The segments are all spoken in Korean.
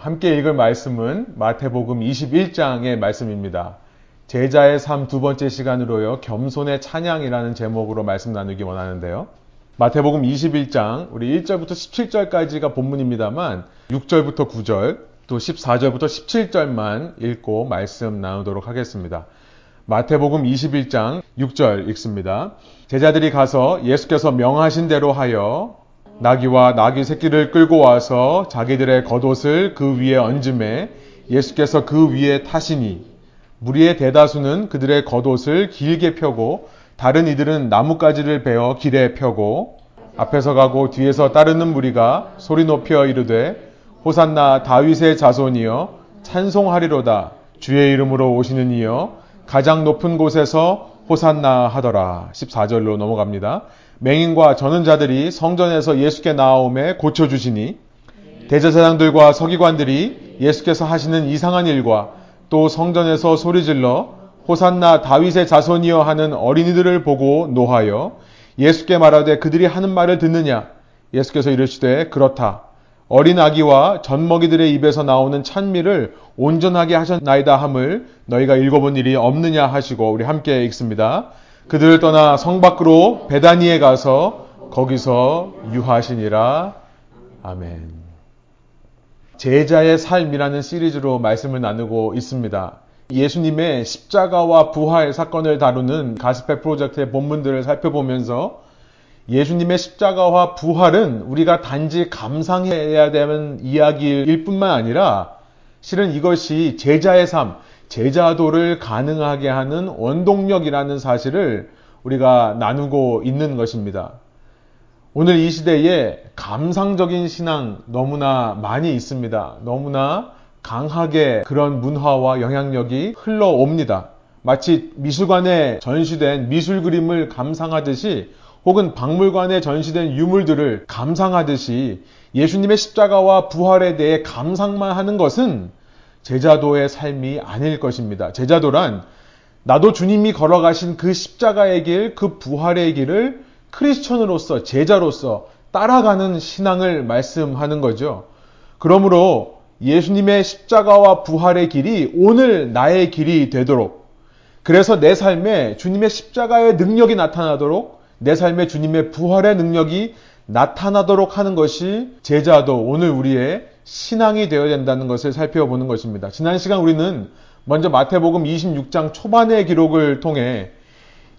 함께 읽을 말씀은 마태복음 21장의 말씀입니다. 제자의 삶 두 번째 시간으로요. 겸손의 찬양이라는 제목으로 말씀 나누기 원하는데요. 마태복음 21장 우리 1절부터 17절까지가 본문입니다만 6절부터 9절 또 14절부터 17절만 읽고 말씀 나누도록 하겠습니다. 마태복음 21장 6절 읽습니다. 제자들이 가서 예수께서 명하신 대로 하여 나귀와 나귀 새끼를 끌고 와서 자기들의 겉옷을 그 위에 얹음에 예수께서 그 위에 타시니 무리의 대다수는 그들의 겉옷을 길게 펴고 다른 이들은 나뭇가지를 베어 길에 펴고 앞에서 가고 뒤에서 따르는 무리가 소리 높여 이르되 호산나 다윗의 자손이여 찬송하리로다 주의 이름으로 오시는 이여 가장 높은 곳에서 호산나 하더라 14절로 넘어갑니다. 맹인과 저는 자들이 성전에서 예수께 나아옴에 고쳐주시니 대제사장들과 서기관들이 예수께서 하시는 이상한 일과 또 성전에서 소리질러 호산나 다윗의 자손이여 하는 어린이들을 보고 노하여 예수께 말하되 그들이 하는 말을 듣느냐 예수께서 이르시되 그렇다 어린 아기와 젖먹이들의 입에서 나오는 찬미를 온전하게 하셨나이다 함을 너희가 읽어본 일이 없느냐 하시고 우리 함께 읽습니다. 그들을 떠나 성 밖으로 베다니에 가서 거기서 유하시니라. 아멘. 제자의 삶이라는 시리즈로 말씀을 나누고 있습니다. 예수님의 십자가와 부활 사건을 다루는 가스펠 프로젝트의 본문들을 살펴보면서 예수님의 십자가와 부활은 우리가 단지 감상해야 되는 이야기일 뿐만 아니라 실은 이것이 제자의 삶, 제자도를 가능하게 하는 원동력이라는 사실을 우리가 나누고 있는 것입니다. 오늘 이 시대에 감상적인 신앙 너무나 많이 있습니다. 너무나 강하게 그런 문화와 영향력이 흘러옵니다. 마치 미술관에 전시된 미술 그림을 감상하듯이 혹은 박물관에 전시된 유물들을 감상하듯이 예수님의 십자가와 부활에 대해 감상만 하는 것은 제자도의 삶이 아닐 것입니다. 제자도란 나도 주님이 걸어가신 그 십자가의 길, 그 부활의 길을 크리스천으로서 제자로서 따라가는 신앙을 말씀하는 거죠. 그러므로 예수님의 십자가와 부활의 길이 오늘 나의 길이 되도록 그래서 내 삶에 주님의 십자가의 능력이 나타나도록 내 삶에 주님의 부활의 능력이 나타나도록 하는 것이 제자도 오늘 우리의 신앙이 되어야 된다는 것을 살펴보는 것입니다. 지난 시간 우리는 먼저 마태복음 26장 초반의 기록을 통해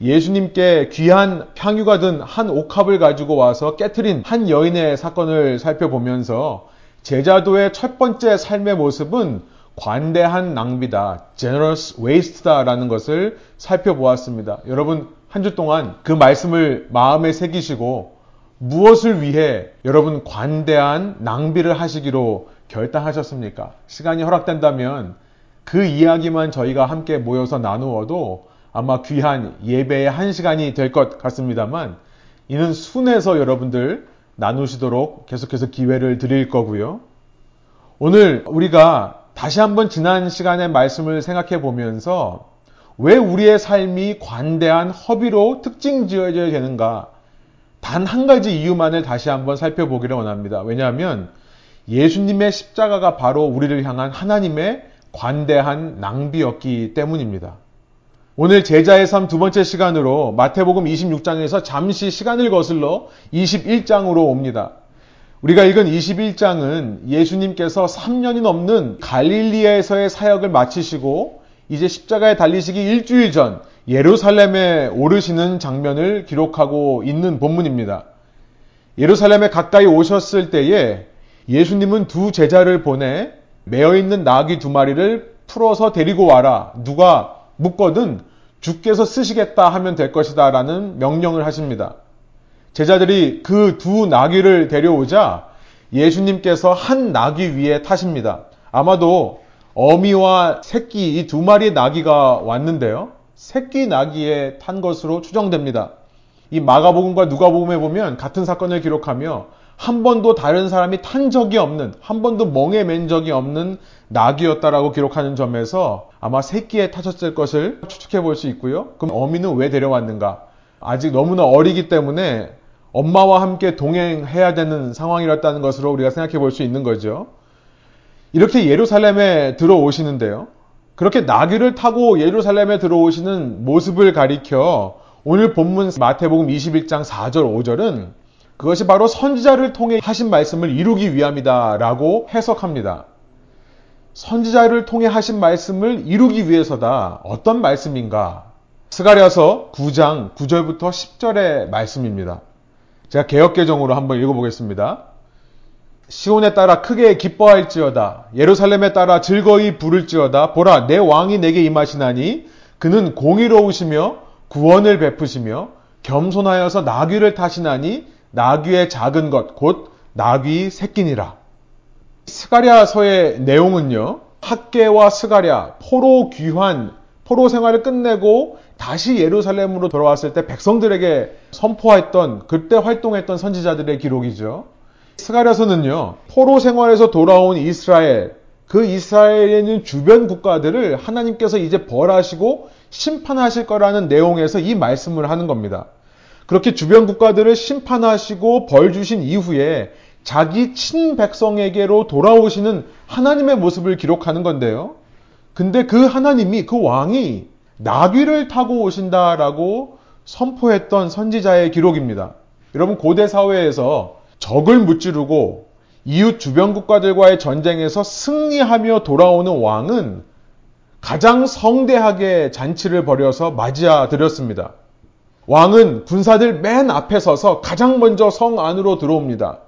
예수님께 귀한 향유가 든 한 옥합을 가지고 와서 깨트린 한 여인의 사건을 살펴보면서 제자도의 첫 번째 삶의 모습은 관대한 낭비다, generous waste다라는 것을 살펴보았습니다. 여러분 한 주 동안 그 말씀을 마음에 새기시고 무엇을 위해 여러분 관대한 낭비를 하시기로 결단하셨습니까? 시간이 허락된다면 그 이야기만 저희가 함께 모여서 나누어도 아마 귀한 예배의 한 시간이 될 것 같습니다만 이는 순에서 여러분들 나누시도록 계속해서 기회를 드릴 거고요. 오늘 우리가 다시 한번 지난 시간의 말씀을 생각해 보면서 왜 우리의 삶이 관대한 허비로 특징 지어져야 되는가? 단 한 가지 이유만을 다시 한번 살펴보기를 원합니다. 왜냐하면 예수님의 십자가가 바로 우리를 향한 하나님의 관대한 낭비였기 때문입니다. 오늘 제자의 삶 두 번째 시간으로 마태복음 26장에서 잠시 시간을 거슬러 21장으로 옵니다. 우리가 읽은 21장은 예수님께서 3년이 넘는 갈릴리아에서의 사역을 마치시고 이제 십자가에 달리시기 일주일 전 예루살렘에 오르시는 장면을 기록하고 있는 본문입니다. 예루살렘에 가까이 오셨을 때에 예수님은 두 제자를 보내 매어 있는 나귀 두 마리를 풀어서 데리고 와라. 누가 묻거든 주께서 쓰시겠다 하면 될 것이다 라는 명령을 하십니다. 제자들이 그 두 나귀를 데려오자 예수님께서 한 나귀 위에 타십니다. 아마도 어미와 새끼 이 두 마리의 나귀가 왔는데요. 새끼 나귀에 탄 것으로 추정됩니다. 이 마가복음과 누가복음에 보면 같은 사건을 기록하며 한 번도 다른 사람이 탄 적이 없는, 한 번도 멍에 맨 적이 없는 낙이었다라고 기록하는 점에서 아마 새끼에 타셨을 것을 추측해 볼 수 있고요. 그럼 어미는 왜 데려왔는가? 아직 너무나 어리기 때문에 엄마와 함께 동행해야 되는 상황이었다는 것으로 우리가 생각해 볼 수 있는 거죠. 이렇게 예루살렘에 들어오시는데요. 그렇게 나귀를 타고 예루살렘에 들어오시는 모습을 가리켜 오늘 본문 마태복음 21장 4절 5절은 그것이 바로 선지자를 통해 하신 말씀을 이루기 위함이다 라고 해석합니다. 선지자를 통해 하신 말씀을 이루기 위해서다. 어떤 말씀인가? 스가랴서 9장 9절부터 10절의 말씀입니다. 제가 개혁개정으로 한번 읽어보겠습니다. 시온에 따라 크게 기뻐할지어다. 예루살렘에 따라 즐거이 부를지어다. 보라, 내 왕이 내게 임하시나니 그는 공의로우시며 구원을 베푸시며 겸손하여서 나귀를 타시나니 나귀의 작은 것, 곧 나귀 새끼니라. 스가랴서의 내용은요, 학계와 스가랴, 포로 귀환, 포로 생활을 끝내고 다시 예루살렘으로 돌아왔을 때 백성들에게 선포했던, 그때 활동했던 선지자들의 기록이죠. 스가랴서는요, 포로 생활에서 돌아온 이스라엘, 그 이스라엘에 있는 주변 국가들을 하나님께서 이제 벌하시고 심판하실 거라는 내용에서 이 말씀을 하는 겁니다. 그렇게 주변 국가들을 심판하시고 벌 주신 이후에 자기 친백성에게로 돌아오시는 하나님의 모습을 기록하는 건데요. 근데 그 하나님이, 그 왕이 나귀를 타고 오신다라고 선포했던 선지자의 기록입니다. 여러분, 고대 사회에서 적을 무찌르고 이웃 주변 국가들과의 전쟁에서 승리하며 돌아오는 왕은 가장 성대하게 잔치를 벌여서 맞이하 드렸습니다. 왕은 군사들 맨 앞에 서서 가장 먼저 성 안으로 들어옵니다.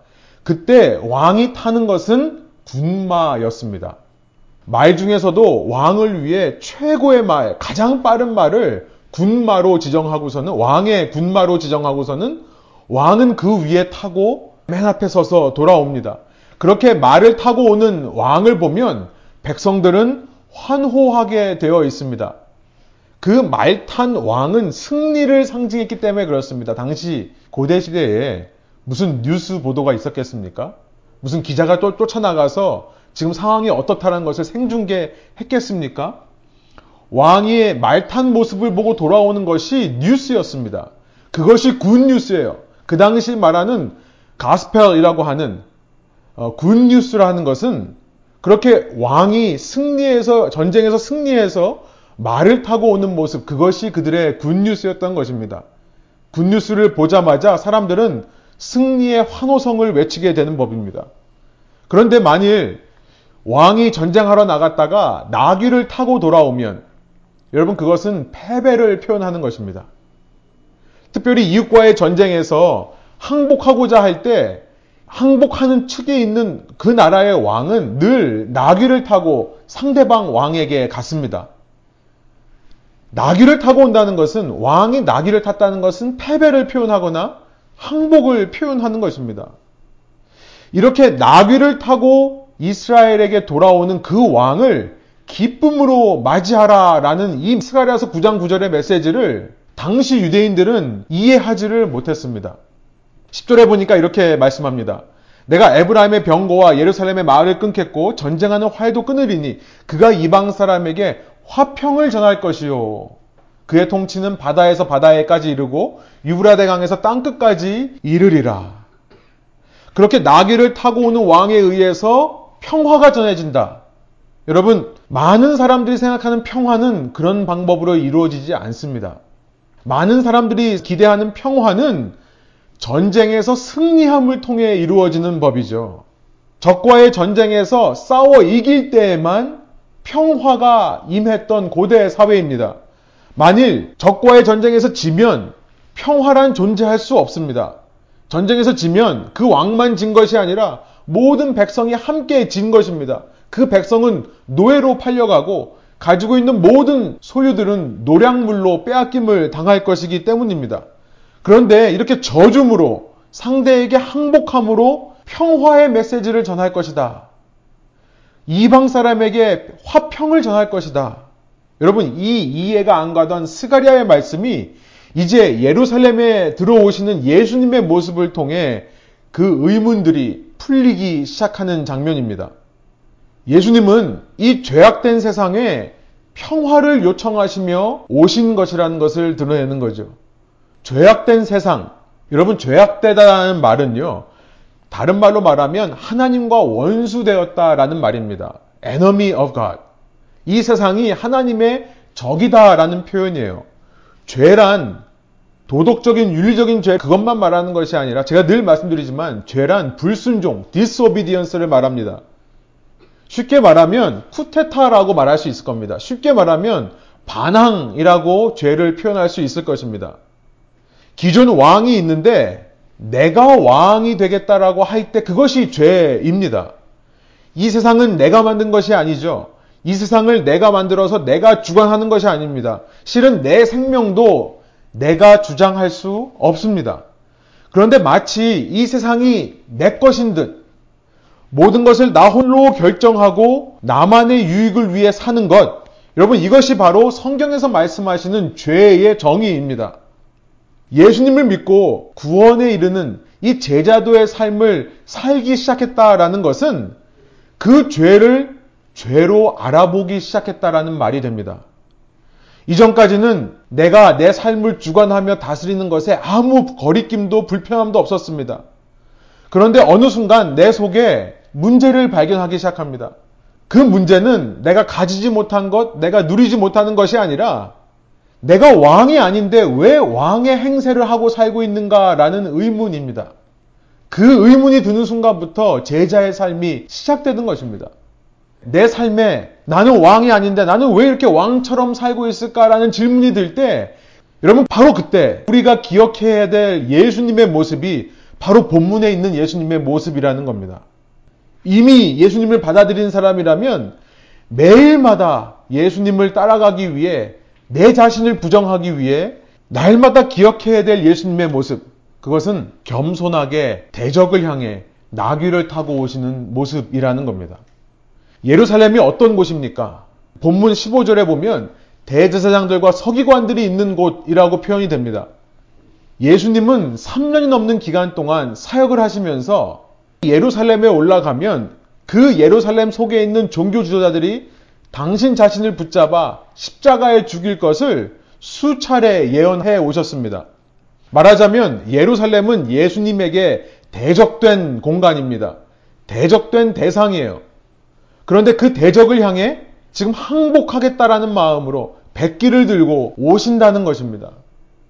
그때 왕이 타는 것은 군마였습니다. 말 중에서도 왕을 위해 최고의 말, 가장 빠른 말을 군마로 지정하고서는 왕의 군마로 지정하고서는 왕은 그 위에 타고 맨 앞에 서서 돌아옵니다. 그렇게 말을 타고 오는 왕을 보면 백성들은 환호하게 되어 있습니다. 그 말 탄 왕은 승리를 상징했기 때문에 그렇습니다. 당시 고대 시대에 무슨 뉴스 보도가 있었겠습니까? 무슨 기자가 또 쫓아나가서 지금 상황이 어떻다는 것을 생중계했겠습니까? 왕이 말탄 모습을 보고 돌아오는 것이 뉴스였습니다. 그것이 군 뉴스예요. 그 당시 말하는 가스펠이라고 하는 어, 군 뉴스라 하는 것은 그렇게 왕이 승리해서 전쟁에서 승리해서 말을 타고 오는 모습 그것이 그들의 굿뉴스였던 것입니다. 굿뉴스를 보자마자 사람들은 승리의 환호성을 외치게 되는 법입니다. 그런데 만일 왕이 전쟁하러 나갔다가 나귀를 타고 돌아오면 여러분 그것은 패배를 표현하는 것입니다. 특별히 이웃과의 전쟁에서 항복하고자 할 때 항복하는 측에 있는 그 나라의 왕은 늘 나귀를 타고 상대방 왕에게 갔습니다. 나귀를 타고 온다는 것은 왕이 나귀를 탔다는 것은 패배를 표현하거나 항복을 표현하는 것입니다. 이렇게 나귀를 타고 이스라엘에게 돌아오는 그 왕을 기쁨으로 맞이하라 라는 이 스가랴서 9장 9절의 메시지를 당시 유대인들은 이해하지를 못했습니다. 10절에 보니까 이렇게 말씀합니다. 내가 에브라임의 병고와 예루살렘의 마을을 끊겠고 전쟁하는 활도 끊으리니 그가 이방 사람에게 화평을 전할 것이요. 그의 통치는 바다에서 바다에까지 이르고 유브라데 강에서 땅 끝까지 이르리라. 그렇게 나귀를 타고 오는 왕에 의해서 평화가 전해진다. 여러분, 많은 사람들이 생각하는 평화는 그런 방법으로 이루어지지 않습니다. 많은 사람들이 기대하는 평화는 전쟁에서 승리함을 통해 이루어지는 법이죠. 적과의 전쟁에서 싸워 이길 때에만 평화가 임했던 고대 사회입니다. 만일 적과의 전쟁에서 지면 평화란 존재할 수 없습니다. 전쟁에서 지면 그 왕만 진 것이 아니라 모든 백성이 함께 진 것입니다. 그 백성은 노예로 팔려가고 가지고 있는 모든 소유들은 노량물로 빼앗김을 당할 것이기 때문입니다. 그런데 이렇게 저줌으로 상대에게 항복함으로 평화의 메시지를 전할 것이다. 이방 사람에게 화평을 전할 것이다. 여러분, 이 이해가 안 가던 스가리아의 말씀이 이제 예루살렘에 들어오시는 예수님의 모습을 통해 그 의문들이 풀리기 시작하는 장면입니다. 예수님은 이 죄악된 세상에 평화를 요청하시며 오신 것이라는 것을 드러내는 거죠. 죄악된 세상. 여러분, 죄악되다는 말은요, 다른 말로 말하면 하나님과 원수되었다라는 말입니다. enemy of God. 이 세상이 하나님의 적이다라는 표현이에요. 죄란 도덕적인 윤리적인 죄 그것만 말하는 것이 아니라 제가 늘 말씀드리지만 죄란 불순종, disobedience를 말합니다. 쉽게 말하면 쿠테타라고 말할 수 있을 겁니다. 쉽게 말하면 반항이라고 죄를 표현할 수 있을 것입니다. 기존 왕이 있는데 내가 왕이 되겠다라고 할 때 그것이 죄입니다. 이 세상은 내가 만든 것이 아니죠. 이 세상을 내가 만들어서 내가 주관하는 것이 아닙니다. 실은 내 생명도 내가 주장할 수 없습니다. 그런데 마치 이 세상이 내 것인 듯 모든 것을 나 홀로 결정하고 나만의 유익을 위해 사는 것. 여러분 이것이 바로 성경에서 말씀하시는 죄의 정의입니다. 예수님을 믿고 구원에 이르는 이 제자도의 삶을 살기 시작했다라는 것은 그 죄를 죄로 알아보기 시작했다라는 말이 됩니다. 이전까지는 내가 내 삶을 주관하며 다스리는 것에 아무 거리낌도 불편함도 없었습니다. 그런데 어느 순간 내 속에 문제를 발견하기 시작합니다. 그 문제는 내가 가지지 못한 것, 내가 누리지 못하는 것이 아니라 내가 왕이 아닌데 왜 왕의 행세를 하고 살고 있는가라는 의문입니다. 그 의문이 드는 순간부터 제자의 삶이 시작되는 것입니다. 내 삶에 나는 왕이 아닌데 나는 왜 이렇게 왕처럼 살고 있을까라는 질문이 들 때 여러분 바로 그때 우리가 기억해야 될 예수님의 모습이 바로 본문에 있는 예수님의 모습이라는 겁니다. 이미 예수님을 받아들인 사람이라면 매일마다 예수님을 따라가기 위해 내 자신을 부정하기 위해 날마다 기억해야 될 예수님의 모습. 그것은 겸손하게 대적을 향해 나귀를 타고 오시는 모습이라는 겁니다. 예루살렘이 어떤 곳입니까? 본문 15절에 보면 대제사장들과 서기관들이 있는 곳이라고 표현이 됩니다. 예수님은 3년이 넘는 기간 동안 사역을 하시면서 예루살렘에 올라가면 그 예루살렘 속에 있는 종교 지도자들이 당신 자신을 붙잡아 십자가에 죽일 것을 수차례 예언해 오셨습니다. 말하자면 예루살렘은 예수님에게 대적된 공간입니다. 대적된 대상이에요. 그런데 그 대적을 향해 지금 항복하겠다라는 마음으로 백기를 들고 오신다는 것입니다.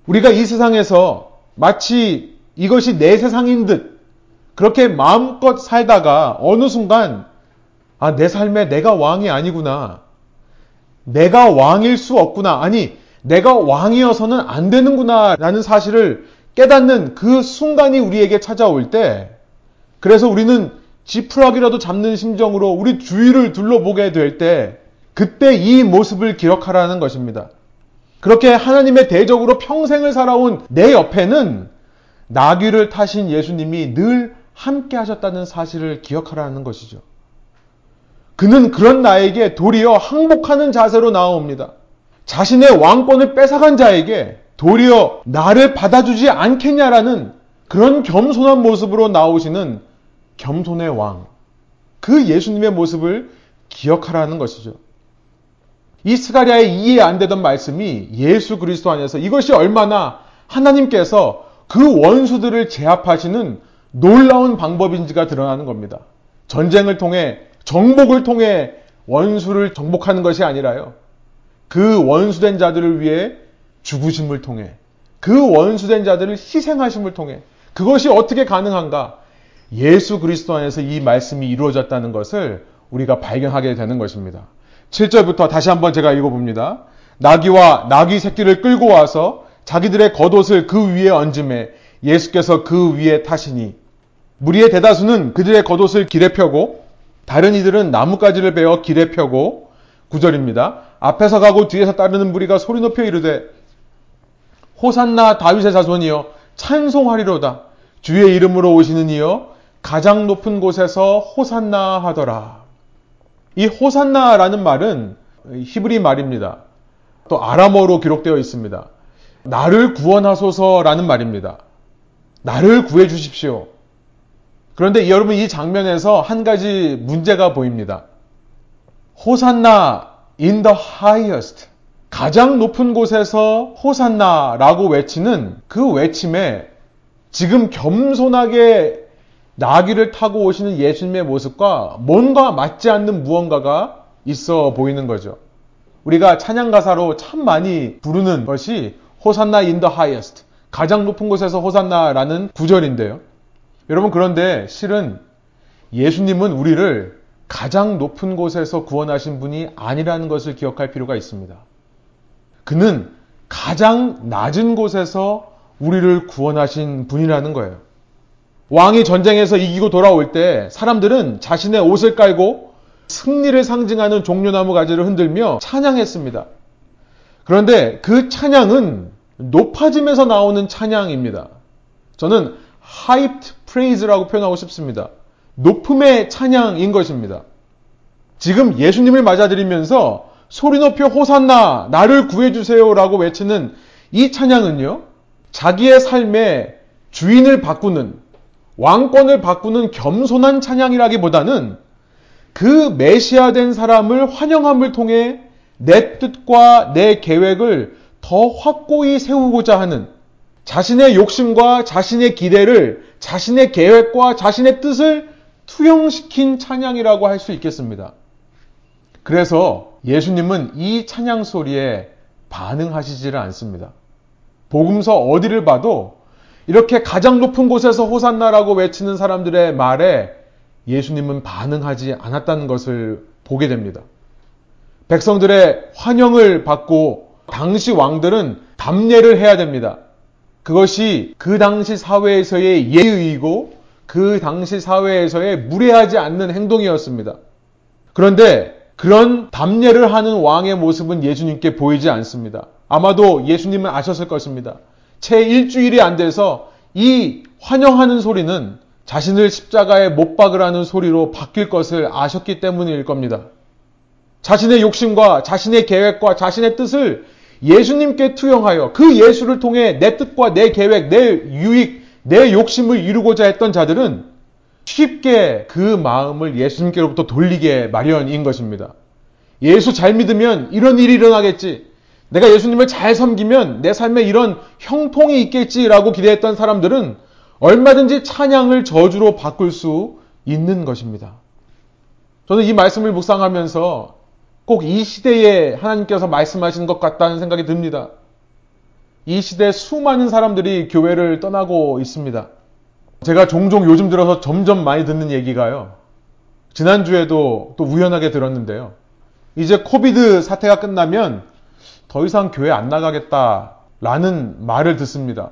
우리가 이 세상에서 마치 이것이 내 세상인 듯 그렇게 마음껏 살다가 어느 순간 아, 내 삶에 내가 왕이 아니구나. 내가 왕일 수 없구나. 아니, 내가 왕이어서는 안 되는구나. 라는 사실을 깨닫는 그 순간이 우리에게 찾아올 때, 그래서 우리는 지푸라기라도 잡는 심정으로 우리 주위를 둘러보게 될 때, 그때 이 모습을 기억하라는 것입니다. 그렇게 하나님의 대적으로 평생을 살아온 내 옆에는 나귀를 타신 예수님이 늘 함께 하셨다는 사실을 기억하라는 것이죠. 그는 그런 나에게 도리어 항복하는 자세로 나옵니다. 자신의 왕권을 뺏어간 자에게 도리어 나를 받아주지 않겠냐라는 그런 겸손한 모습으로 나오시는 겸손의 왕. 그 예수님의 모습을 기억하라는 것이죠. 이 스가랴의 이해 안 되던 말씀이 예수 그리스도 안에서 이것이 얼마나 하나님께서 그 원수들을 제압하시는 놀라운 방법인지가 드러나는 겁니다. 전쟁을 통해 정복을 통해 원수를 정복하는 것이 아니라요. 그 원수된 자들을 위해 죽으심을 통해 그 원수된 자들을 희생하심을 통해 그것이 어떻게 가능한가? 예수 그리스도 안에서 이 말씀이 이루어졌다는 것을 우리가 발견하게 되는 것입니다. 7절부터 다시 한번 제가 읽어봅니다. 나귀와 나귀 새끼를 끌고 와서 자기들의 겉옷을 그 위에 얹음에 예수께서 그 위에 타시니 무리의 대다수는 그들의 겉옷을 길에 펴고 다른 이들은 나뭇가지를 베어 길에 펴고 구절입니다. 앞에서 가고 뒤에서 따르는 무리가 소리 높여 이르되 호산나 다윗의 자손이여 찬송하리로다 주의 이름으로 오시는 이여 가장 높은 곳에서 호산나 하더라. 이 호산나라는 말은 히브리 말입니다. 또 아람어로 기록되어 있습니다. 나를 구원하소서라는 말입니다. 나를 구해 주십시오. 그런데 여러분 이 장면에서 한 가지 문제가 보입니다. 호산나 in the highest. 가장 높은 곳에서 호산나라고 외치는 그 외침에 지금 겸손하게 나귀를 타고 오시는 예수님의 모습과 뭔가 맞지 않는 무언가가 있어 보이는 거죠. 우리가 찬양 가사로 참 많이 부르는 것이 Hosanna in the highest 가장 높은 곳에서 호산나라는 구절인데요. 여러분 그런데 실은 예수님은 우리를 가장 높은 곳에서 구원하신 분이 아니라는 것을 기억할 필요가 있습니다. 그는 가장 낮은 곳에서 우리를 구원하신 분이라는 거예요. 왕이 전쟁에서 이기고 돌아올 때 사람들은 자신의 옷을 깔고 승리를 상징하는 종려나무 가지를 흔들며 찬양했습니다. 그런데 그 찬양은 높아짐에서 나오는 찬양입니다. 저는 hyped praise라고 표현하고 싶습니다. 높음의 찬양인 것입니다. 지금 예수님을 맞아들이면서 소리 높여 호산나 나를 구해주세요라고 외치는 이 찬양은요 자기의 삶의 주인을 바꾸는 왕권을 바꾸는 겸손한 찬양이라기보다는 그 메시아 된 사람을 환영함을 통해 내 뜻과 내 계획을 더 확고히 세우고자 하는 자신의 욕심과 자신의 기대를 자신의 계획과 자신의 뜻을 투영시킨 찬양이라고 할 수 있겠습니다. 그래서 예수님은 이 찬양 소리에 반응하시지를 않습니다. 복음서 어디를 봐도 이렇게 가장 높은 곳에서 호산나라고 외치는 사람들의 말에 예수님은 반응하지 않았다는 것을 보게 됩니다. 백성들의 환영을 받고 당시 왕들은 담례를 해야 됩니다. 그것이 그 당시 사회에서의 예의이고 그 당시 사회에서의 무례하지 않는 행동이었습니다. 그런데 그런 담례를 하는 왕의 모습은 예수님께 보이지 않습니다. 아마도 예수님은 아셨을 것입니다. 채 일주일이 안 돼서 이 환영하는 소리는 자신을 십자가에 못 박으라는 소리로 바뀔 것을 아셨기 때문일 겁니다. 자신의 욕심과 자신의 계획과 자신의 뜻을 예수님께 투영하여 그 예수를 통해 내 뜻과 내 계획, 내 유익, 내 욕심을 이루고자 했던 자들은 쉽게 그 마음을 예수님께로부터 돌리게 마련인 것입니다. 예수 잘 믿으면 이런 일이 일어나겠지. 내가 예수님을 잘 섬기면 내 삶에 이런 형통이 있겠지라고 기대했던 사람들은 얼마든지 찬양을 저주로 바꿀 수 있는 것입니다. 저는 이 말씀을 묵상하면서 꼭 이 시대에 하나님께서 말씀하신 것 같다는 생각이 듭니다. 이 시대 수많은 사람들이 교회를 떠나고 있습니다. 제가 종종 요즘 들어서 점점 많이 듣는 얘기가요. 지난주에도 또 우연하게 들었는데요. 이제 COVID 사태가 끝나면 더 이상 교회 안 나가겠다라는 말을 듣습니다.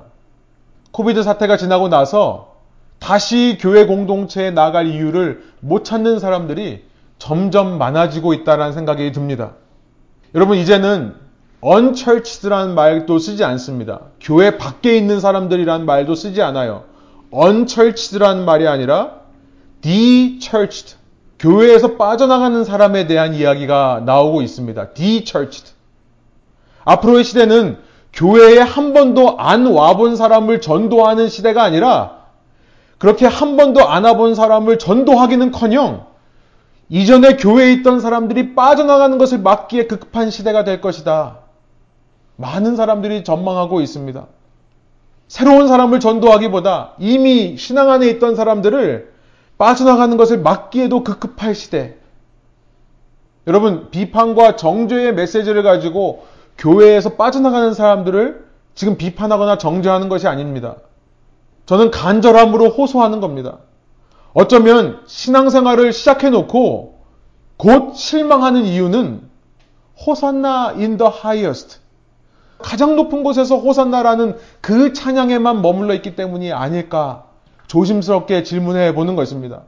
COVID 사태가 지나고 나서 다시 교회 공동체에 나갈 이유를 못 찾는 사람들이 점점 많아지고 있다는 생각이 듭니다. 여러분, 이제는 unchurched라는 말도 쓰지 않습니다. 교회 밖에 있는 사람들이라는 말도 쓰지 않아요. unchurched라는 말이 아니라 de-churched. 교회에서 빠져나가는 사람에 대한 이야기가 나오고 있습니다. de-churched. 앞으로의 시대는 교회에 한 번도 안 와본 사람을 전도하는 시대가 아니라 그렇게 한 번도 안 와본 사람을 전도하기는 커녕 이전에 교회에 있던 사람들이 빠져나가는 것을 막기에 급한 시대가 될 것이다. 많은 사람들이 전망하고 있습니다. 새로운 사람을 전도하기보다 이미 신앙 안에 있던 사람들을 빠져나가는 것을 막기에도 급급할 시대. 여러분, 비판과 정죄의 메시지를 가지고 교회에서 빠져나가는 사람들을 지금 비판하거나 정죄하는 것이 아닙니다. 저는 간절함으로 호소하는 겁니다. 어쩌면 신앙생활을 시작해 놓고 곧 실망하는 이유는 Hosanna in the highest 가장 높은 곳에서 호산나라는 그 찬양에만 머물러 있기 때문이 아닐까 조심스럽게 질문해 보는 것입니다.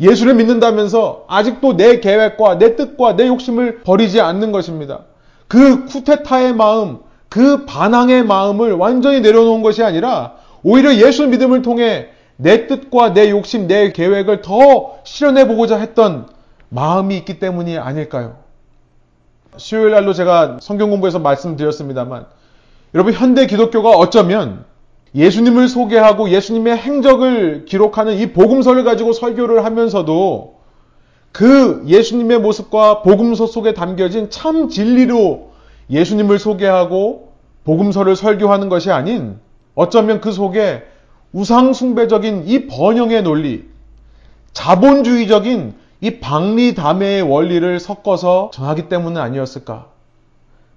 예수를 믿는다면서 아직도 내 계획과 내 뜻과 내 욕심을 버리지 않는 것입니다. 그 쿠테타의 마음, 그 반항의 마음을 완전히 내려놓은 것이 아니라 오히려 예수 믿음을 통해 내 뜻과 내 욕심, 내 계획을 더 실현해 보고자 했던 마음이 있기 때문이 아닐까요? 수요일 날로 제가 성경 공부에서 말씀드렸습니다만 여러분 현대 기독교가 어쩌면 예수님을 소개하고 예수님의 행적을 기록하는 이 복음서를 가지고 설교를 하면서도 그 예수님의 모습과 복음서 속에 담겨진 참 진리로 예수님을 소개하고 복음서를 설교하는 것이 아닌 어쩌면 그 속에 우상숭배적인 이 번영의 논리, 자본주의적인 이 박리담회의 원리를 섞어서 전하기 때문은 아니었을까?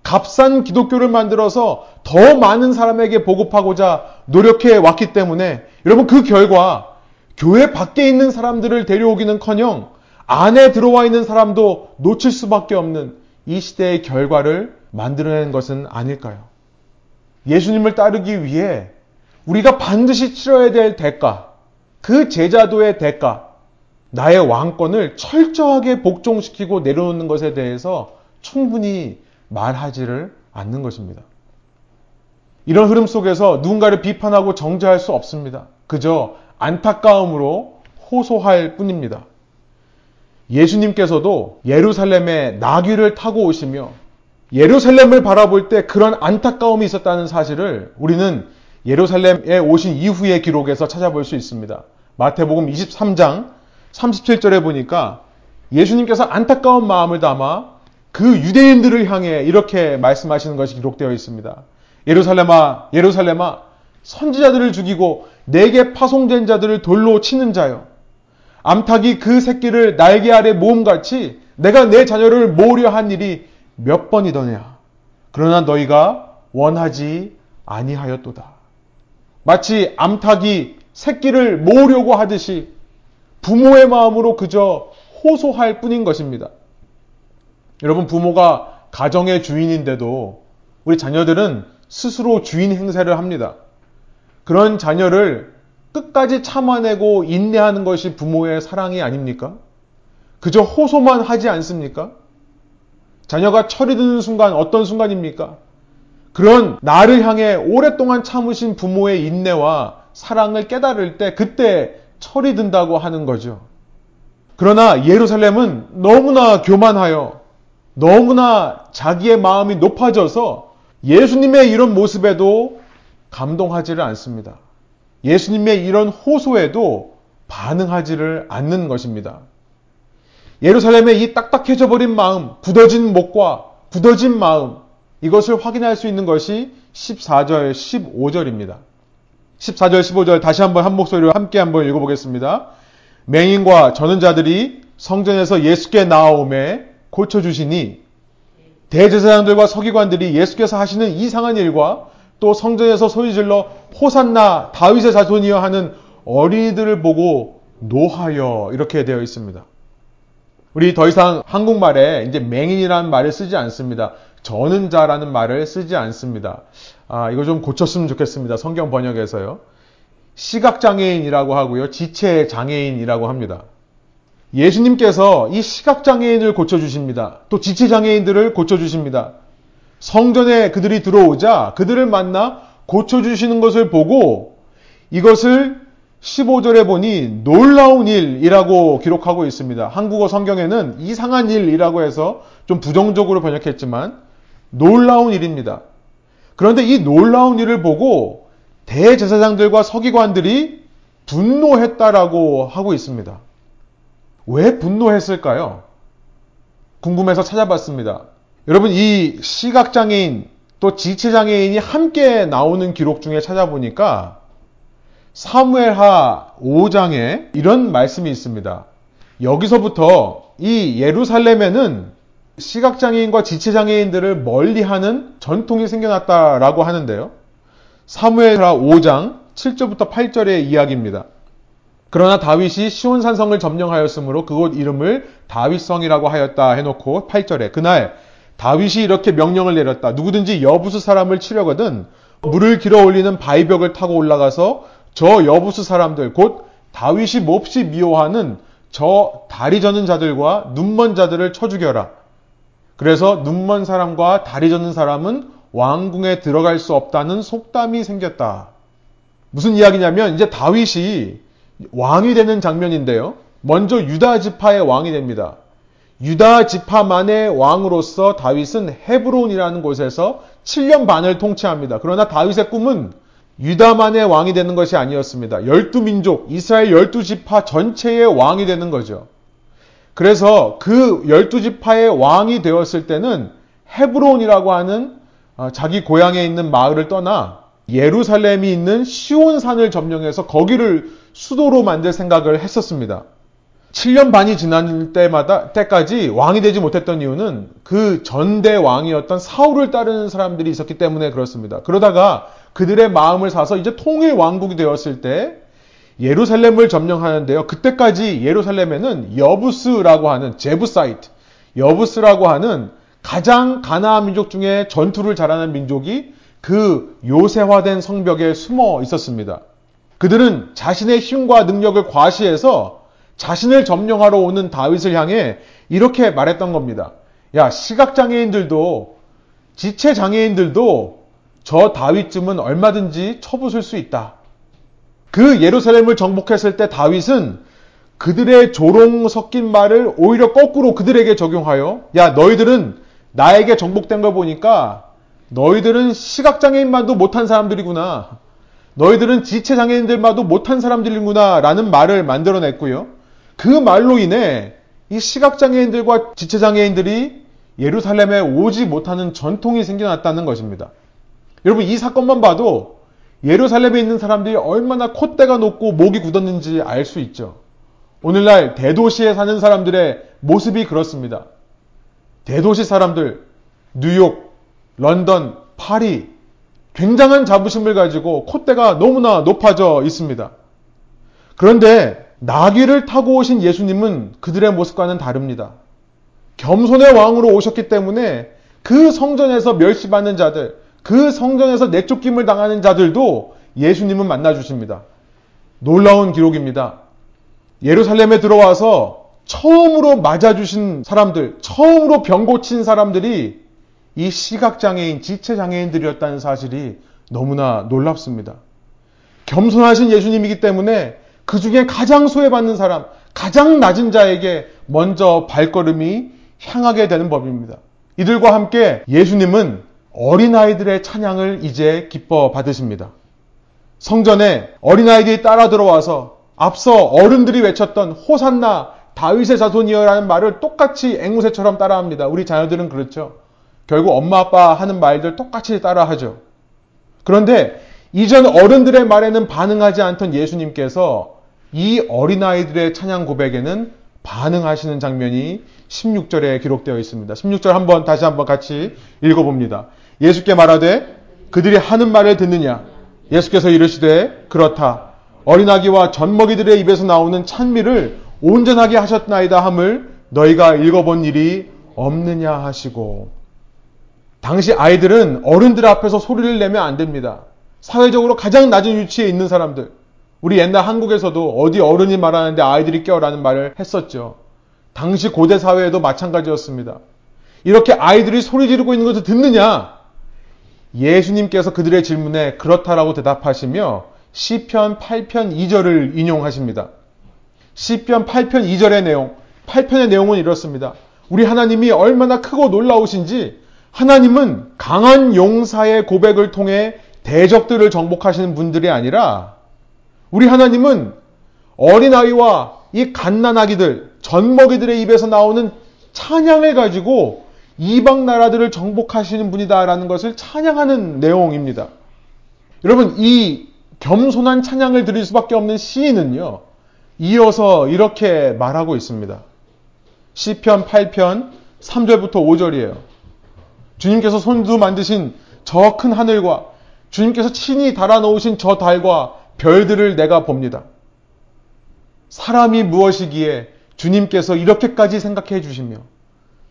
값싼 기독교를 만들어서 더 많은 사람에게 보급하고자 노력해 왔기 때문에 여러분 그 결과 교회 밖에 있는 사람들을 데려오기는 커녕 안에 들어와 있는 사람도 놓칠 수밖에 없는 이 시대의 결과를 만들어낸 것은 아닐까요? 예수님을 따르기 위해 우리가 반드시 치러야 될 대가, 그 제자도의 대가, 나의 왕권을 철저하게 복종시키고 내려놓는 것에 대해서 충분히 말하지를 않는 것입니다. 이런 흐름 속에서 누군가를 비판하고 정죄할 수 없습니다. 그저 안타까움으로 호소할 뿐입니다. 예수님께서도 예루살렘에 나귀를 타고 오시며 예루살렘을 바라볼 때 그런 안타까움이 있었다는 사실을 우리는 예루살렘에 오신 이후의 기록에서 찾아볼 수 있습니다. 마태복음 23장 37절에 보니까 예수님께서 안타까운 마음을 담아 그 유대인들을 향해 이렇게 말씀하시는 것이 기록되어 있습니다. 예루살렘아, 예루살렘아, 선지자들을 죽이고 내게 파송된 자들을 돌로 치는 자여. 암탉이 그 새끼를 날개 아래 모음같이 내가 내 자녀를 모으려 한 일이 몇 번이더냐. 그러나 너희가 원하지 아니하였도다. 마치 암탉이 새끼를 모으려고 하듯이 부모의 마음으로 그저 호소할 뿐인 것입니다. 여러분, 부모가 가정의 주인인데도 우리 자녀들은 스스로 주인 행세를 합니다. 그런 자녀를 끝까지 참아내고 인내하는 것이 부모의 사랑이 아닙니까? 그저 호소만 하지 않습니까? 자녀가 철이 드는 순간 어떤 순간입니까? 그런 나를 향해 오랫동안 참으신 부모의 인내와 사랑을 깨달을 때 그때 철이 든다고 하는 거죠. 그러나 예루살렘은 너무나 교만하여 너무나 자기의 마음이 높아져서 예수님의 이런 모습에도 감동하지를 않습니다. 예수님의 이런 호소에도 반응하지를 않는 것입니다. 예루살렘의 이 딱딱해져 버린 마음, 굳어진 목과 굳어진 마음, 이것을 확인할 수 있는 것이 14절, 15절입니다. 14절, 15절 다시 한번 한 목소리로 함께 한번 읽어보겠습니다. 맹인과 저는 자들이 성전에서 예수께 나아오매 고쳐주시니 대제사장들과 서기관들이 예수께서 하시는 이상한 일과 또 성전에서 소리질러 호산나 다윗의 자손이여 하는 어린이들을 보고 노하여 이렇게 되어 있습니다. 우리 더 이상 한국말에 이제 맹인이라는 말을 쓰지 않습니다. 저는 자라는 말을 쓰지 않습니다. 아, 이거 좀 고쳤으면 좋겠습니다. 성경 번역에서요. 시각장애인이라고 하고요. 지체장애인이라고 합니다. 예수님께서 이 시각장애인을 고쳐주십니다. 또 지체장애인들을 고쳐주십니다. 성전에 그들이 들어오자 그들을 만나 고쳐주시는 것을 보고 이것을 15절에 보니 놀라운 일이라고 기록하고 있습니다. 한국어 성경에는 이상한 일이라고 해서 좀 부정적으로 번역했지만 놀라운 일입니다. 그런데 이 놀라운 일을 보고 대제사장들과 서기관들이 분노했다라고 하고 있습니다. 왜 분노했을까요? 궁금해서 찾아봤습니다. 여러분, 이 시각장애인 또 지체장애인이 함께 나오는 기록 중에 찾아보니까 사무엘하 5장에 이런 말씀이 있습니다. 여기서부터 이 예루살렘에는 시각장애인과 지체장애인들을 멀리하는 전통이 생겨났다라고 하는데요. 사무엘하 5장 7절부터 8절의 이야기입니다. 그러나 다윗이 시온산성을 점령하였으므로 그곳 이름을 다윗성이라고 하였다 해놓고 8절에 그날 다윗이 이렇게 명령을 내렸다. 누구든지 여부수 사람을 치려거든 물을 길어 올리는 바위벽을 타고 올라가서 저 여부수 사람들 곧 다윗이 몹시 미워하는 저 다리 저는 자들과 눈먼 자들을 쳐 죽여라. 그래서 눈먼 사람과 다리 저는 사람은 왕궁에 들어갈 수 없다는 속담이 생겼다. 무슨 이야기냐면 이제 다윗이 왕이 되는 장면인데요. 먼저 유다 지파의 왕이 됩니다. 유다 지파만의 왕으로서 다윗은 헤브론이라는 곳에서 7년 반을 통치합니다. 그러나 다윗의 꿈은 유다만의 왕이 되는 것이 아니었습니다. 열두 민족, 이스라엘 열두 지파 전체의 왕이 되는 거죠. 그래서 그 열두 지파의 왕이 되었을 때는 헤브론이라고 하는 어, 자기 고향에 있는 마을을 떠나 예루살렘이 있는 시온산을 점령해서 거기를 수도로 만들 생각을 했었습니다. 7년 반이 지난 때마다 때까지 왕이 되지 못했던 이유는 그 전대 왕이었던 사울을 따르는 사람들이 있었기 때문에 그렇습니다. 그러다가 그들의 마음을 사서 이제 통일 왕국이 되었을 때 예루살렘을 점령하는데요. 그때까지 예루살렘에는 여부스라고 하는 제부사이트, 여부스라고 하는 가장 가나안 민족 중에 전투를 잘하는 민족이 그 요새화된 성벽에 숨어 있었습니다. 그들은 자신의 힘과 능력을 과시해서 자신을 점령하러 오는 다윗을 향해 이렇게 말했던 겁니다. 야, 시각장애인들도, 지체장애인들도 저 다윗쯤은 얼마든지 쳐부술 수 있다. 그 예루살렘을 정복했을 때 다윗은 그들의 조롱 섞인 말을 오히려 거꾸로 그들에게 적용하여, 야, 너희들은 나에게 정복된 걸 보니까 너희들은 시각장애인만도 못한 사람들이구나. 너희들은 지체장애인들만도 못한 사람들이구나. 라는 말을 만들어냈고요. 그 말로 인해 이 시각장애인들과 지체장애인들이 예루살렘에 오지 못하는 전통이 생겨났다는 것입니다. 여러분, 이 사건만 봐도 예루살렘에 있는 사람들이 얼마나 콧대가 높고 목이 굳었는지 알 수 있죠. 오늘날 대도시에 사는 사람들의 모습이 그렇습니다. 대도시 사람들, 뉴욕, 런던, 파리, 굉장한 자부심을 가지고 콧대가 너무나 높아져 있습니다. 그런데 나귀를 타고 오신 예수님은 그들의 모습과는 다릅니다. 겸손의 왕으로 오셨기 때문에 그 성전에서 멸시받는 자들, 그 성전에서 내쫓김을 당하는 자들도 예수님은 만나 주십니다. 놀라운 기록입니다. 예루살렘에 들어와서 처음으로 맞아주신 사람들, 처음으로 병 고친 사람들이 이 시각장애인, 지체장애인들이었다는 사실이 너무나 놀랍습니다. 겸손하신 예수님이기 때문에 그 중에 가장 소외받는 사람, 가장 낮은 자에게 먼저 발걸음이 향하게 되는 법입니다. 이들과 함께 예수님은 어린아이들의 찬양을 이제 기뻐 받으십니다. 성전에 어린아이들이 따라 들어와서 앞서 어른들이 외쳤던 호산나 다윗의 자손이여라는 말을 똑같이 앵무새처럼 따라합니다. 우리 자녀들은 그렇죠. 결국 엄마 아빠 하는 말들 똑같이 따라하죠. 그런데 이전 어른들의 말에는 반응하지 않던 예수님께서 이 어린아이들의 찬양 고백에는 반응하시는 장면이 16절에 기록되어 있습니다. 16절 한번 다시 한번 같이 읽어봅니다. 예수께 말하되 그들이 하는 말을 듣느냐? 예수께서 이르시되 그렇다. 어린아기와 젖먹이들의 입에서 나오는 찬미를 온전하게 하셨나이다 함을 너희가 읽어본 일이 없느냐 하시고 당시 아이들은 어른들 앞에서 소리를 내면 안 됩니다. 사회적으로 가장 낮은 위치에 있는 사람들 우리 옛날 한국에서도 어디 어른이 말하는데 아이들이 껴라는 말을 했었죠. 당시 고대 사회에도 마찬가지였습니다. 이렇게 아이들이 소리 지르고 있는 것을 듣느냐? 예수님께서 그들의 질문에 그렇다라고 대답하시며 시편 8편 2절을 인용하십니다. 시편 8편 2절의 내용, 8편의 내용은 이렇습니다. 우리 하나님이 얼마나 크고 놀라우신지 하나님은 강한 용사의 고백을 통해 대적들을 정복하시는 분들이 아니라 우리 하나님은 어린아이와 이 갓난아기들, 젖먹이들의 입에서 나오는 찬양을 가지고 이방 나라들을 정복하시는 분이다라는 것을 찬양하는 내용입니다. 여러분, 이 겸손한 찬양을 드릴 수밖에 없는 시인은요, 이어서 이렇게 말하고 있습니다. 시편 8편 3절부터 5절이에요. 주님께서 손도 만드신 저 큰 하늘과 주님께서 친히 달아놓으신 저 달과 별들을 내가 봅니다. 사람이 무엇이기에 주님께서 이렇게까지 생각해 주시며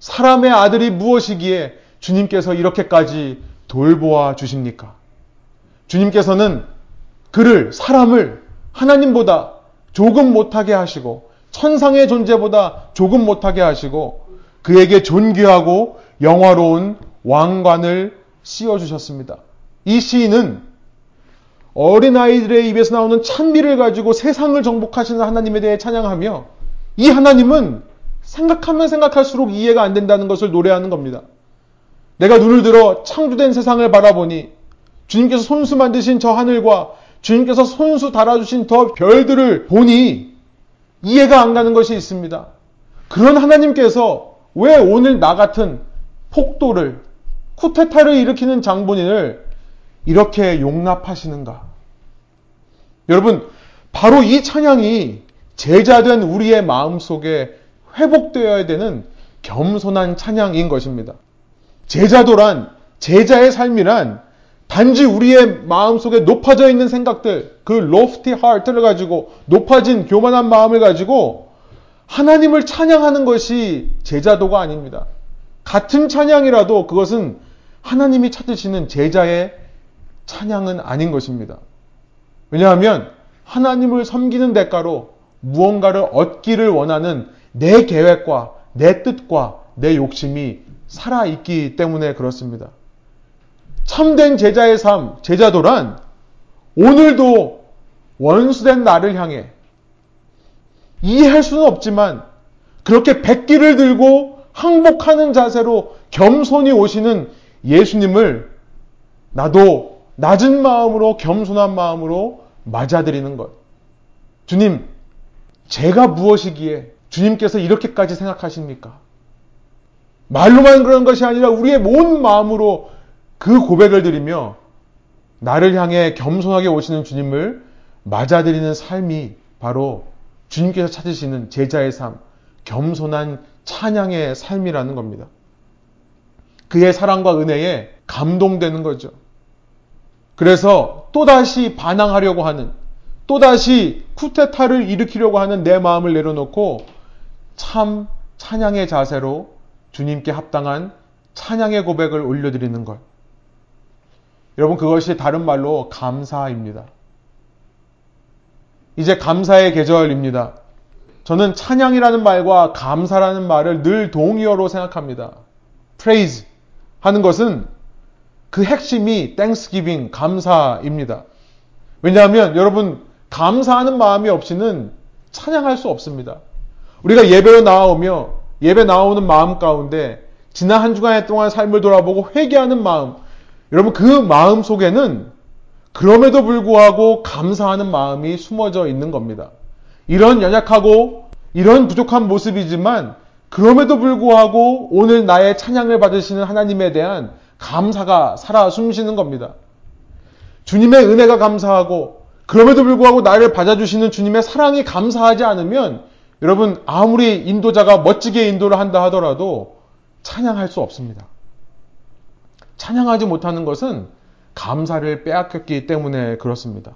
사람의 아들이 무엇이기에 주님께서 이렇게까지 돌보아 주십니까? 주님께서는 그를, 사람을 하나님보다 조금 못하게 하시고 천상의 존재보다 조금 못하게 하시고 그에게 존귀하고 영화로운 왕관을 씌워주셨습니다. 이 시인은 어린아이들의 입에서 나오는 찬미를 가지고 세상을 정복하시는 하나님에 대해 찬양하며 이 하나님은 생각하면 생각할수록 이해가 안 된다는 것을 노래하는 겁니다. 내가 눈을 들어 창조된 세상을 바라보니 주님께서 손수 만드신 저 하늘과 주님께서 손수 달아주신 더 별들을 보니 이해가 안 가는 것이 있습니다. 그런 하나님께서 왜 오늘 나 같은 폭도를, 쿠테타를 일으키는 장본인을 이렇게 용납하시는가? 여러분, 바로 이 찬양이 제자된 우리의 마음 속에 회복되어야 되는 겸손한 찬양인 것입니다. 제자도란, 제자의 삶이란 단지 우리의 마음 속에 높아져 있는 생각들, 그 lofty heart를 가지고 높아진 교만한 마음을 가지고 하나님을 찬양하는 것이 제자도가 아닙니다. 같은 찬양이라도 그것은 하나님이 찾으시는 제자의 찬양은 아닌 것입니다. 왜냐하면 하나님을 섬기는 대가로 무언가를 얻기를 원하는 내 계획과 내 뜻과 내 욕심이 살아있기 때문에 그렇습니다. 참된 제자의 삶, 제자도란 오늘도 원수된 나를 향해 이해할 수는 없지만 그렇게 백기를 들고 항복하는 자세로 겸손히 오시는 예수님을 나도 낮은 마음으로 겸손한 마음으로 맞아들이는 것. 주님, 제가 무엇이기에 주님께서 이렇게까지 생각하십니까? 말로만 그런 것이 아니라 우리의 온 마음으로 그 고백을 드리며 나를 향해 겸손하게 오시는 주님을 맞아들이는 삶이 바로 주님께서 찾으시는 제자의 삶, 겸손한 찬양의 삶이라는 겁니다. 그의 사랑과 은혜에 감동되는 거죠. 그래서 또다시 반항하려고 하는, 또다시 쿠데타를 일으키려고 하는 내 마음을 내려놓고 참 찬양의 자세로 주님께 합당한 찬양의 고백을 올려드리는 것. 여러분, 그것이 다른 말로 감사입니다. 이제 감사의 계절입니다. 저는 찬양이라는 말과 감사라는 말을 늘 동의어로 생각합니다. praise 하는 것은 그 핵심이 thanksgiving, 감사입니다. 왜냐하면 여러분, 감사하는 마음이 없이는 찬양할 수 없습니다. 우리가 예배로 나오며 예배 나오는 마음 가운데 지난 한 주간 동안 삶을 돌아보고 회개하는 마음, 여러분 그 마음 속에는 그럼에도 불구하고 감사하는 마음이 숨어져 있는 겁니다. 이런 연약하고 이런 부족한 모습이지만 그럼에도 불구하고 오늘 나의 찬양을 받으시는 하나님에 대한 감사가 살아 숨쉬는 겁니다. 주님의 은혜가 감사하고 그럼에도 불구하고 나를 받아주시는 주님의 사랑이 감사하지 않으면 여러분 아무리 인도자가 멋지게 인도를 한다 하더라도 찬양할 수 없습니다. 찬양하지 못하는 것은 감사를 빼앗겼기 때문에 그렇습니다.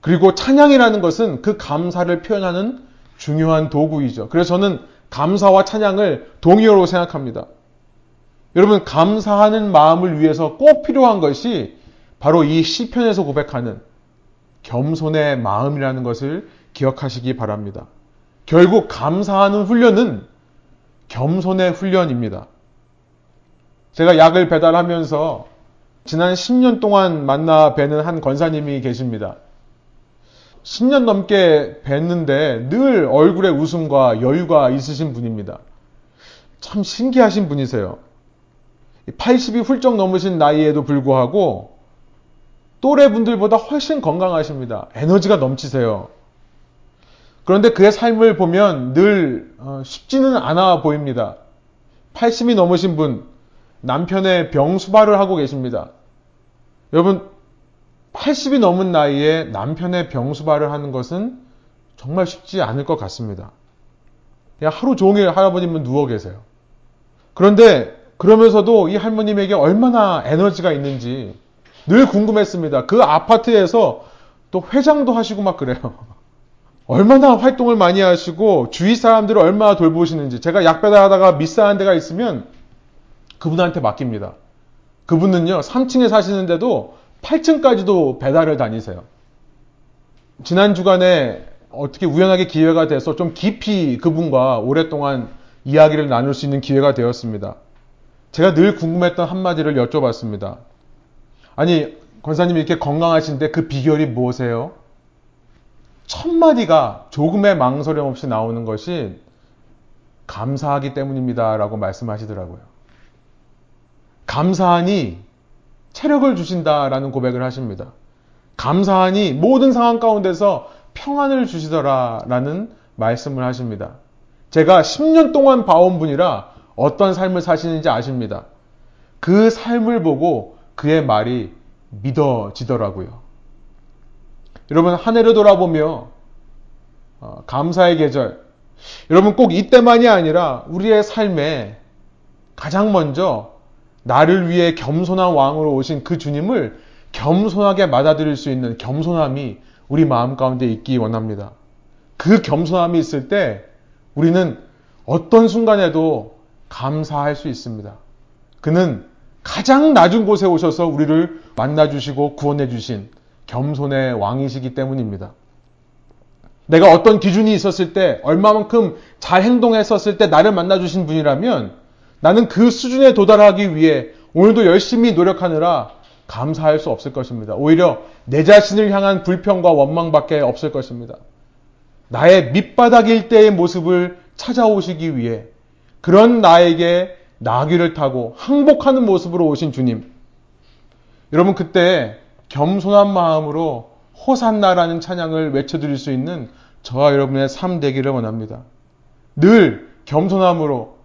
그리고 찬양이라는 것은 그 감사를 표현하는 중요한 도구이죠. 그래서 저는 감사와 찬양을 동의어로 생각합니다. 여러분 감사하는 마음을 위해서 꼭 필요한 것이 바로 이 시편에서 고백하는 겸손의 마음이라는 것을 기억하시기 바랍니다. 결국 감사하는 훈련은 겸손의 훈련입니다. 제가 약을 배달하면서 지난 10년 동안 만나 뵈는 한 권사님이 계십니다. 10년 넘게 뵀는데 늘 얼굴에 웃음과 여유가 있으신 분입니다. 참 신기하신 분이세요. 80이 훌쩍 넘으신 나이에도 불구하고 또래 분들보다 훨씬 건강하십니다. 에너지가 넘치세요. 그런데 그의 삶을 보면 늘 어, 쉽지는 않아 보입니다. 80이 넘으신 분, 남편의 병수발을 하고 계십니다. 여러분, 80이 넘은 나이에 남편의 병수발을 하는 것은 정말 쉽지 않을 것 같습니다. 그냥 하루 종일 할아버님은 누워 계세요. 그런데 그러면서도 이 할머님에게 얼마나 에너지가 있는지 늘 궁금했습니다. 그 아파트에서 또 회장도 하시고 막 그래요. 얼마나 활동을 많이 하시고 주위 사람들을 얼마나 돌보시는지 제가 약 배달하다가 미스한 데가 있으면 그분한테 맡깁니다. 그분은요 3층에 사시는데도 8층까지도 배달을 다니세요. 지난 주간에 어떻게 우연하게 기회가 돼서 좀 깊이 그분과 오랫동안 이야기를 나눌 수 있는 기회가 되었습니다. 제가 늘 궁금했던 한마디를 여쭤봤습니다. 아니, 권사님 이렇게 건강하신데 그 비결이 무엇이에요? 첫 마디가 조금의 망설임 없이 나오는 것이 감사하기 때문입니다. 라고 말씀하시더라고요. 감사하니 체력을 주신다라는 고백을 하십니다. 감사하니 모든 상황 가운데서 평안을 주시더라라는 말씀을 하십니다. 제가 10년 동안 봐온 분이라 어떤 삶을 사시는지 아십니다. 그 삶을 보고 그의 말이 믿어지더라고요. 여러분 한 해를 돌아보며 어, 감사의 계절 여러분 꼭 이때만이 아니라 우리의 삶에 가장 먼저 나를 위해 겸손한 왕으로 오신 그 주님을 겸손하게 맞아들일 수 있는 겸손함이 우리 마음 가운데 있기 원합니다. 그 겸손함이 있을 때 우리는 어떤 순간에도 감사할 수 있습니다. 그는 가장 낮은 곳에 오셔서 우리를 만나주시고 구원해주신 겸손의 왕이시기 때문입니다. 내가 어떤 기준이 있었을 때, 얼마만큼 잘 행동했었을 때 나를 만나주신 분이라면 나는 그 수준에 도달하기 위해 오늘도 열심히 노력하느라 감사할 수 없을 것입니다. 오히려 내 자신을 향한 불평과 원망밖에 없을 것입니다. 나의 밑바닥일 때의 모습을 찾아오시기 위해 그런 나에게 나귀를 타고 항복하는 모습으로 오신 주님. 여러분 그때 겸손한 마음으로 호산나라는 찬양을 외쳐드릴 수 있는 저와 여러분의 삶 되기를 원합니다. 늘 겸손함으로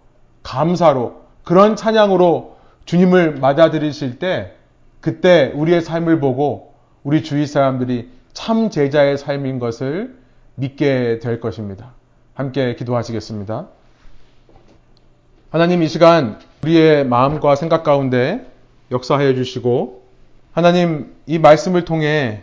감사로 그런 찬양으로 주님을 맞아들이실 때 그때 우리의 삶을 보고 우리 주위 사람들이 참 제자의 삶인 것을 믿게 될 것입니다. 함께 기도하시겠습니다. 하나님 이 시간 우리의 마음과 생각 가운데 역사하여 주시고 하나님 이 말씀을 통해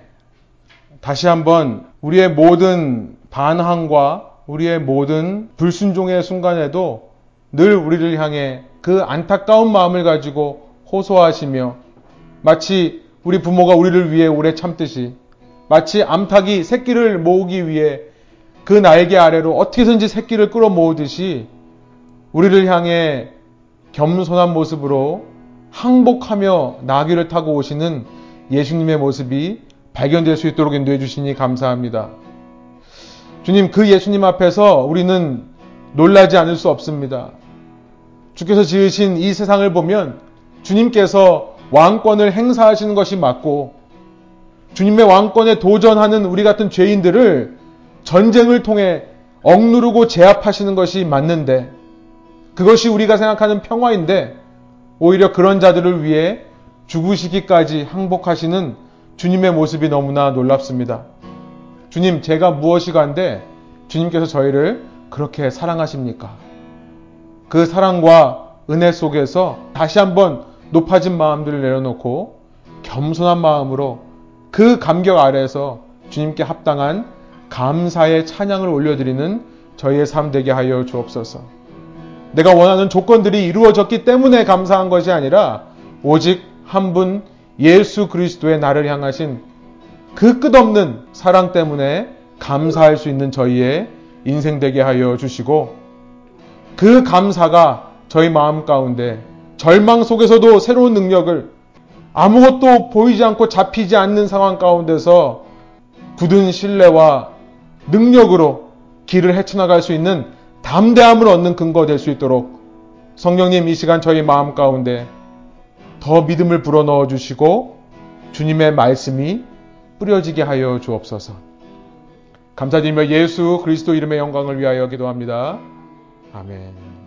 다시 한번 우리의 모든 반항과 우리의 모든 불순종의 순간에도 늘 우리를 향해 그 안타까운 마음을 가지고 호소하시며 마치 우리 부모가 우리를 위해 오래 참듯이 마치 암탉이 새끼를 모으기 위해 그 날개 아래로 어떻게든지 새끼를 끌어모으듯이 우리를 향해 겸손한 모습으로 항복하며 나귀를 타고 오시는 예수님의 모습이 발견될 수 있도록 인도해 주시니 감사합니다. 주님, 그 예수님 앞에서 우리는 놀라지 않을 수 없습니다. 주께서 지으신 이 세상을 보면 주님께서 왕권을 행사하시는 것이 맞고 주님의 왕권에 도전하는 우리 같은 죄인들을 전쟁을 통해 억누르고 제압하시는 것이 맞는데 그것이 우리가 생각하는 평화인데 오히려 그런 자들을 위해 죽으시기까지 항복하시는 주님의 모습이 너무나 놀랍습니다. 주님, 제가 무엇이 간데 주님께서 저희를 그렇게 사랑하십니까? 그 사랑과 은혜 속에서 다시 한번 높아진 마음들을 내려놓고 겸손한 마음으로 그 감격 아래에서 주님께 합당한 감사의 찬양을 올려드리는 저희의 삶 되게 하여 주옵소서. 내가 원하는 조건들이 이루어졌기 때문에 감사한 것이 아니라 오직 한 분 예수 그리스도의 나를 향하신 그 끝없는 사랑 때문에 감사할 수 있는 저희의 인생 되게 하여 주시고 그 감사가 저희 마음 가운데 절망 속에서도 새로운 능력을 아무것도 보이지 않고 잡히지 않는 상황 가운데서 굳은 신뢰와 능력으로 길을 헤쳐나갈 수 있는 담대함을 얻는 근거 될 수 있도록 성령님 이 시간 저희 마음 가운데 더 믿음을 불어넣어 주시고 주님의 말씀이 뿌려지게 하여 주옵소서. 감사드리며 예수 그리스도 이름의 영광을 위하여 기도합니다. 아멘.